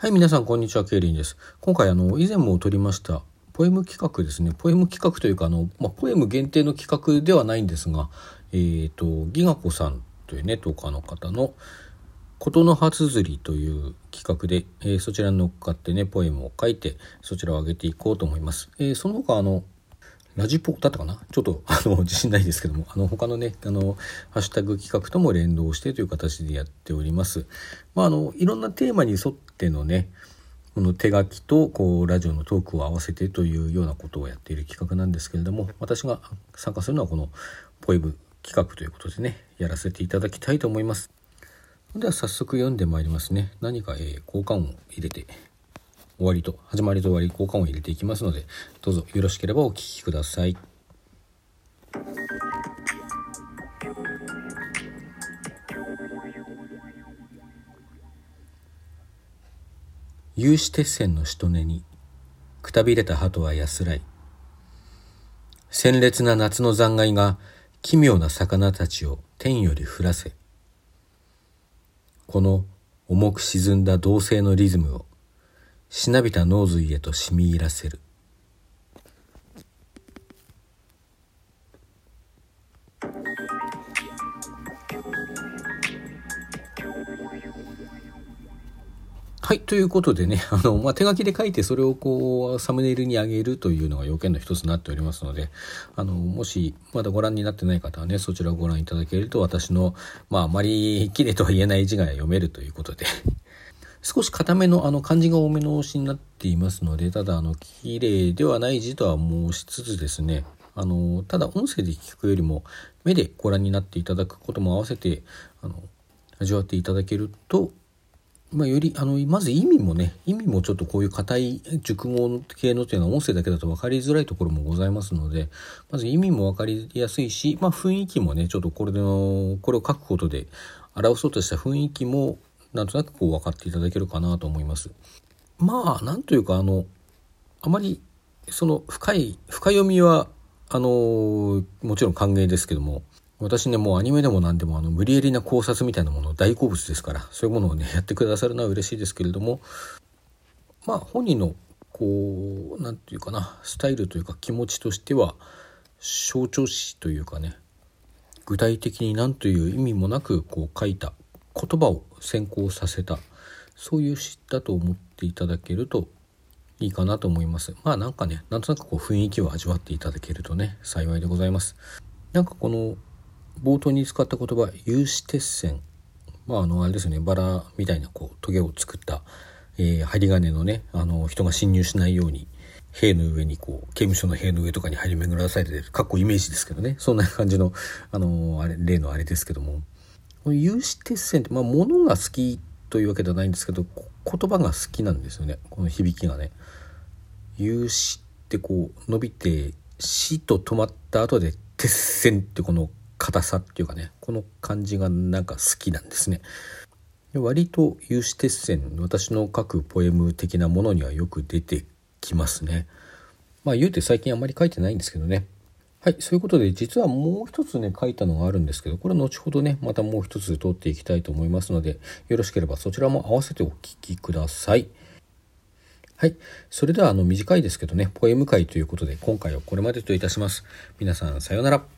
はい、皆さん、こんにちは。ケイリンです。今回、あの、以前も撮りました、ポエム企画ですね。ポエム企画というか、あの、まあ、ポエム限定の企画ではないんですが、えっ、ー、と、ギガ子さんというね、トーカーの方の、ことの初釣りという企画で、えー、そちらに乗っかってね、ポエムを書いて、そちらを上げていこうと思います。えー、その他、あの、ラジポだったかな？ちょっと、あの、自信ないですけども、あの、他のね、あの、ハッシュタグ企画とも連動してという形でやっております。まあ、あの、いろんなテーマに沿っててのね、この手書きとこうラジオのトークを合わせてというようなことをやっている企画なんですけれども私が参加するのはこのポエム企画ということでねやらせていただきたいと思います。では早速読んでまいりますね。何か、えー、交換音を入れて終わりと始まりと終わり交換音を入れていきますのでどうぞよろしければお聴きください。有刺鉄線のしとねにくたびれた鳩は安らい鮮烈な夏の残骸が奇妙な魚たちを天より降らせこの重く沈んだ同性のリズムをしなびた脳髄へと染み入らせる。はい。ということでね、あの、まあ、手書きで書いてそれをこう、サムネイルに上げるというのが要件の一つになっておりますので、あの、もしまだご覧になってない方はね、そちらをご覧いただけると私の、まあ、あまり綺麗とは言えない字が読めるということで、少し固めのあの漢字が多めの押しになっていますので、ただあの、綺麗ではない字とは申しつつですね、あの、ただ音声で聞くよりも目でご覧になっていただくことも合わせて、あの、味わっていただけるとまあ、よりあのまず意味もね意味もちょっとこういう硬い熟語系のっていうのは音声だけだと分かりづらいところもございますのでまず意味も分かりやすいし、まあ、雰囲気もねちょっとこれのこれを書くことで表そうとした雰囲気もなんとなくこう分かっていただけるかなと思います。まあなんというかあのあまりその深い深読みはあのもちろん歓迎ですけども私ね、もうアニメでも何でもあの無理やりな考察みたいなもの大好物ですから、そういうものをね、やってくださるのは嬉しいですけれども、まあ本人のこう、何て言うかな、スタイルというか気持ちとしては、象徴詞というかね、具体的に何という意味もなくこう書いた言葉を先行させた、そういう詩だと思っていただけるといいかなと思います。まあなんかね、なんとなくこう雰囲気を味わっていただけるとね、幸いでございます。なんかこの冒頭に使った言葉有刺鉄線。まああのあれですね。バラみたいなこうトゲを作った、えー、針金のねあの人が侵入しないように塀の上にこう刑務所の塀の上とかに張り巡らされてるかっこイメージですけどね。そんな感じのあのあれ例のあれですけども。この有刺鉄線ってまあ物が好きというわけではないんですけど言葉が好きなんですよね。この響きがね。有刺ってこう伸びて死と止まった後で鉄線ってこの硬さっていうかねこの感じがなんか好きなんですね。割と有刺鉄線私の書くポエム的なものにはよく出てきますね。まあ言うて最近あんまり書いてないんですけどね。はい、そういうことで実はもう一つね書いたのがあるんですけどこれは後ほどねまたもう一つ通っていきたいと思いますのでよろしければそちらも合わせてお聴きください。はい。それではあの短いですけどね、ポエム会ということで今回はこれまでといたします。皆さんさようなら。